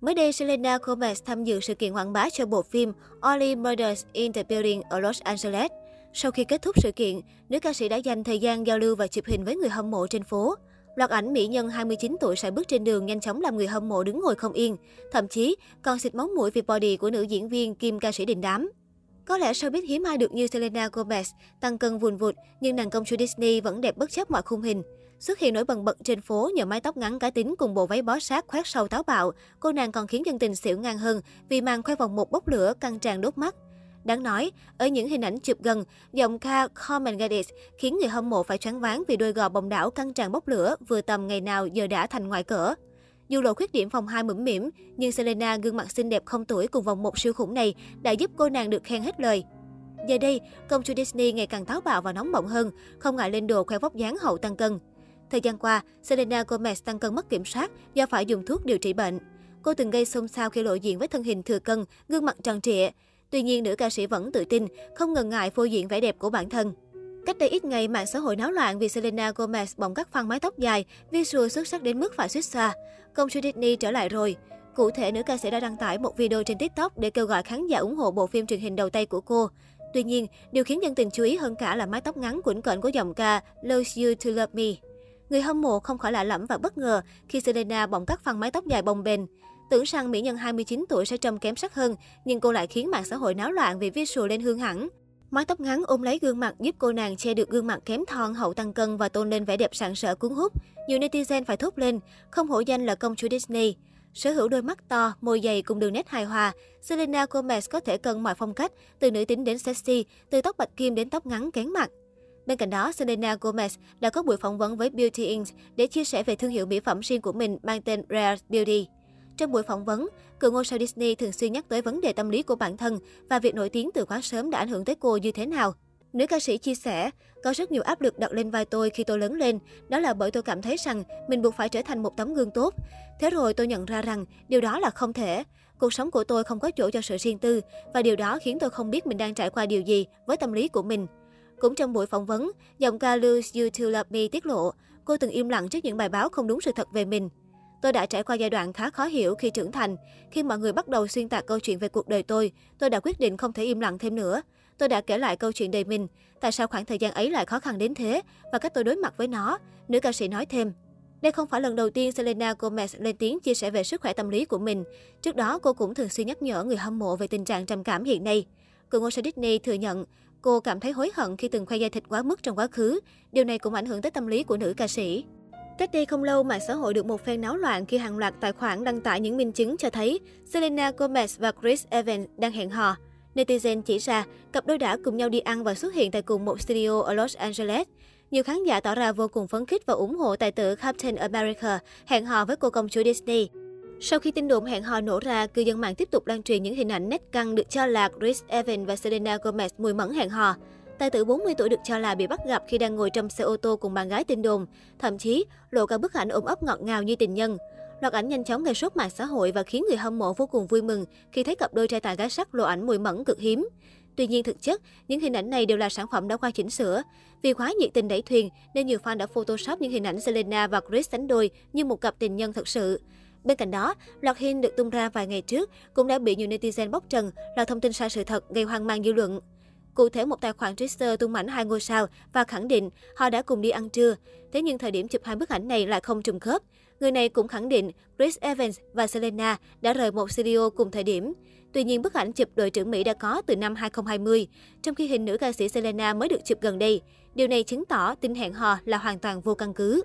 Mới đây, Selena Gomez tham dự sự kiện quảng bá cho bộ phim Only Murders in the Building ở Los Angeles. Sau khi kết thúc sự kiện, nữ ca sĩ đã dành thời gian giao lưu và chụp hình với người hâm mộ trên phố. Loạt ảnh mỹ nhân 29 tuổi sải bước trên đường nhanh chóng làm người hâm mộ đứng ngồi không yên. Thậm chí, còn xịt máu mũi vì body của nữ diễn viên kim ca sĩ đình đám. Có lẽ showbiz hiếm ai được như Selena Gomez, tăng cân vùn vụt, nhưng nàng công chúa Disney vẫn đẹp bất chấp mọi khung hình. Xuất hiện nổi bần bật trên phố nhờ mái tóc ngắn cá tính cùng bộ váy bó sát khoét sâu táo bạo, cô nàng còn khiến dân tình xỉu ngang hơn vì màn khoe vòng một bốc lửa căng tràn đốt mắt. Đáng nói, ở những hình ảnh chụp gần, giọng ca Common Gadis khiến người hâm mộ phải choáng váng vì đôi gò bồng đảo căng tràn bốc lửa vừa tầm ngày nào giờ đã thành ngoại cỡ. Dù lộ khuyết điểm phòng hai mũm mỉm, nhưng Selena gương mặt xinh đẹp không tuổi cùng vòng một siêu khủng này đã giúp cô nàng được khen hết lời. Giờ đây, công chúa Disney ngày càng táo bạo và nóng bỏng hơn, không ngại lên đồ khoe vóc dáng hậu tăng cân. Thời gian qua, Selena Gomez tăng cân mất kiểm soát do phải dùng thuốc điều trị bệnh. Cô từng gây xôn xao khi lộ diện với thân hình thừa cân, gương mặt tròn trịa. Tuy nhiên, nữ ca sĩ vẫn tự tin, không ngần ngại phô diện vẻ đẹp của bản thân. Cách đây ít ngày, mạng xã hội náo loạn vì Selena Gomez bỗng cắt phăng mái tóc dài, visual xuất sắc đến mức phải suýt xoa. Công chúa Disney trở lại rồi. Cụ thể, nữ ca sĩ đã đăng tải một video trên TikTok để kêu gọi khán giả ủng hộ bộ phim truyền hình đầu tay của cô. Tuy nhiên, điều khiến dân tình chú ý hơn cả là mái tóc ngắn quẩn cận của giọng ca Lose You To Love Me. Người hâm mộ không khỏi lạ lẫm và bất ngờ khi Selena bỗng cắt phăng mái tóc dài bồng bềnh. Tưởng rằng mỹ nhân 29 tuổi sẽ trông kém sắc hơn, nhưng cô lại khiến mạng xã hội náo loạn vì visual lên hương hẳn. Mái tóc ngắn ôm lấy gương mặt giúp cô nàng che được gương mặt kém thon hậu tăng cân và tôn lên vẻ đẹp sảng sỡ cuốn hút. Nhiều netizen phải thốt lên, không hổ danh là công chúa Disney. Sở hữu đôi mắt to, môi dày cùng đường nét hài hòa, Selena Gomez có thể cân mọi phong cách, từ nữ tính đến sexy, từ tóc bạch kim đến tóc ngắn kén mặt. Bên cạnh đó, Selena Gomez đã có buổi phỏng vấn với Beauty Inc. để chia sẻ về thương hiệu mỹ phẩm riêng của mình mang tên Rare Beauty. Trong buổi phỏng vấn, cựu ngôi sao Disney thường xuyên nhắc tới vấn đề tâm lý của bản thân và việc nổi tiếng từ quá sớm đã ảnh hưởng tới cô như thế nào. Nữ ca sĩ chia sẻ, có rất nhiều áp lực đặt lên vai tôi khi tôi lớn lên, đó là bởi tôi cảm thấy rằng mình buộc phải trở thành một tấm gương tốt. Thế rồi tôi nhận ra rằng điều đó là không thể. Cuộc sống của tôi không có chỗ cho sự riêng tư và điều đó khiến tôi không biết mình đang trải qua điều gì với tâm lý của mình. Cũng trong buổi phỏng vấn, giọng ca Lose You To Love Me tiết lộ, cô từng im lặng trước những bài báo không đúng sự thật về mình. Tôi đã trải qua giai đoạn khá khó hiểu khi trưởng thành. Khi mọi người bắt đầu xuyên tạc câu chuyện về cuộc đời tôi, tôi đã quyết định không thể im lặng thêm nữa. Tôi đã kể lại câu chuyện đời mình, tại sao khoảng thời gian ấy lại khó khăn đến thế và cách tôi đối mặt với nó, nữ ca sĩ nói thêm. Đây không phải lần đầu tiên Selena Gomez lên tiếng chia sẻ về sức khỏe tâm lý của mình. Trước đó, cô cũng thường xuyên nhắc nhở người hâm mộ về tình trạng trầm cảm hiện nay. Cựu ngôi sao Disney thừa nhận cô cảm thấy hối hận khi từng khoe da thịt quá mức trong quá khứ. Điều này cũng ảnh hưởng tới tâm lý của nữ ca sĩ. Cách đây không lâu, mạng xã hội được một phen náo loạn khi hàng loạt tài khoản đăng tải những minh chứng cho thấy Selena Gomez và Chris Evans đang hẹn hò. Netizen chỉ ra, cặp đôi đã cùng nhau đi ăn và xuất hiện tại cùng một studio ở Los Angeles. Nhiều khán giả tỏ ra vô cùng phấn khích và ủng hộ tài tử Captain America hẹn hò với cô công chúa Disney. Sau khi tin đồn hẹn hò nổ ra, cư dân mạng tiếp tục lan truyền những hình ảnh nét căng được cho là Chris Evans và Selena Gomez mùi mẫn hẹn hò. Tài tử 40 tuổi được cho là bị bắt gặp khi đang ngồi trong xe ô tô cùng bạn gái tin đồn, thậm chí lộ cả bức ảnh ôm ấp ngọt ngào như tình nhân. Loạt ảnh nhanh chóng gây sốt mạng xã hội và khiến người hâm mộ vô cùng vui mừng khi thấy cặp đôi trai tài gái sắc lộ ảnh mùi mẫn cực hiếm. Tuy nhiên thực chất, những hình ảnh này đều là sản phẩm đã qua chỉnh sửa. Vì quá nhiệt tình đẩy thuyền nên nhiều fan đã photoshop những hình ảnh Selena và Chris đánh đôi như một cặp tình nhân thật sự. Bên cạnh đó, loạt hình được tung ra vài ngày trước cũng đã bị nhiều netizen bóc trần là thông tin sai sự thật gây hoang mang dư luận. Cụ thể, một tài khoản Twitter tung ảnh hai ngôi sao và khẳng định họ đã cùng đi ăn trưa. Thế nhưng thời điểm chụp hai bức ảnh này lại không trùng khớp. Người này cũng khẳng định Chris Evans và Selena đã rời một studio cùng thời điểm. Tuy nhiên, bức ảnh chụp đội trưởng Mỹ đã có từ năm 2020, trong khi hình nữ ca sĩ Selena mới được chụp gần đây. Điều này chứng tỏ tin hẹn hò là hoàn toàn vô căn cứ.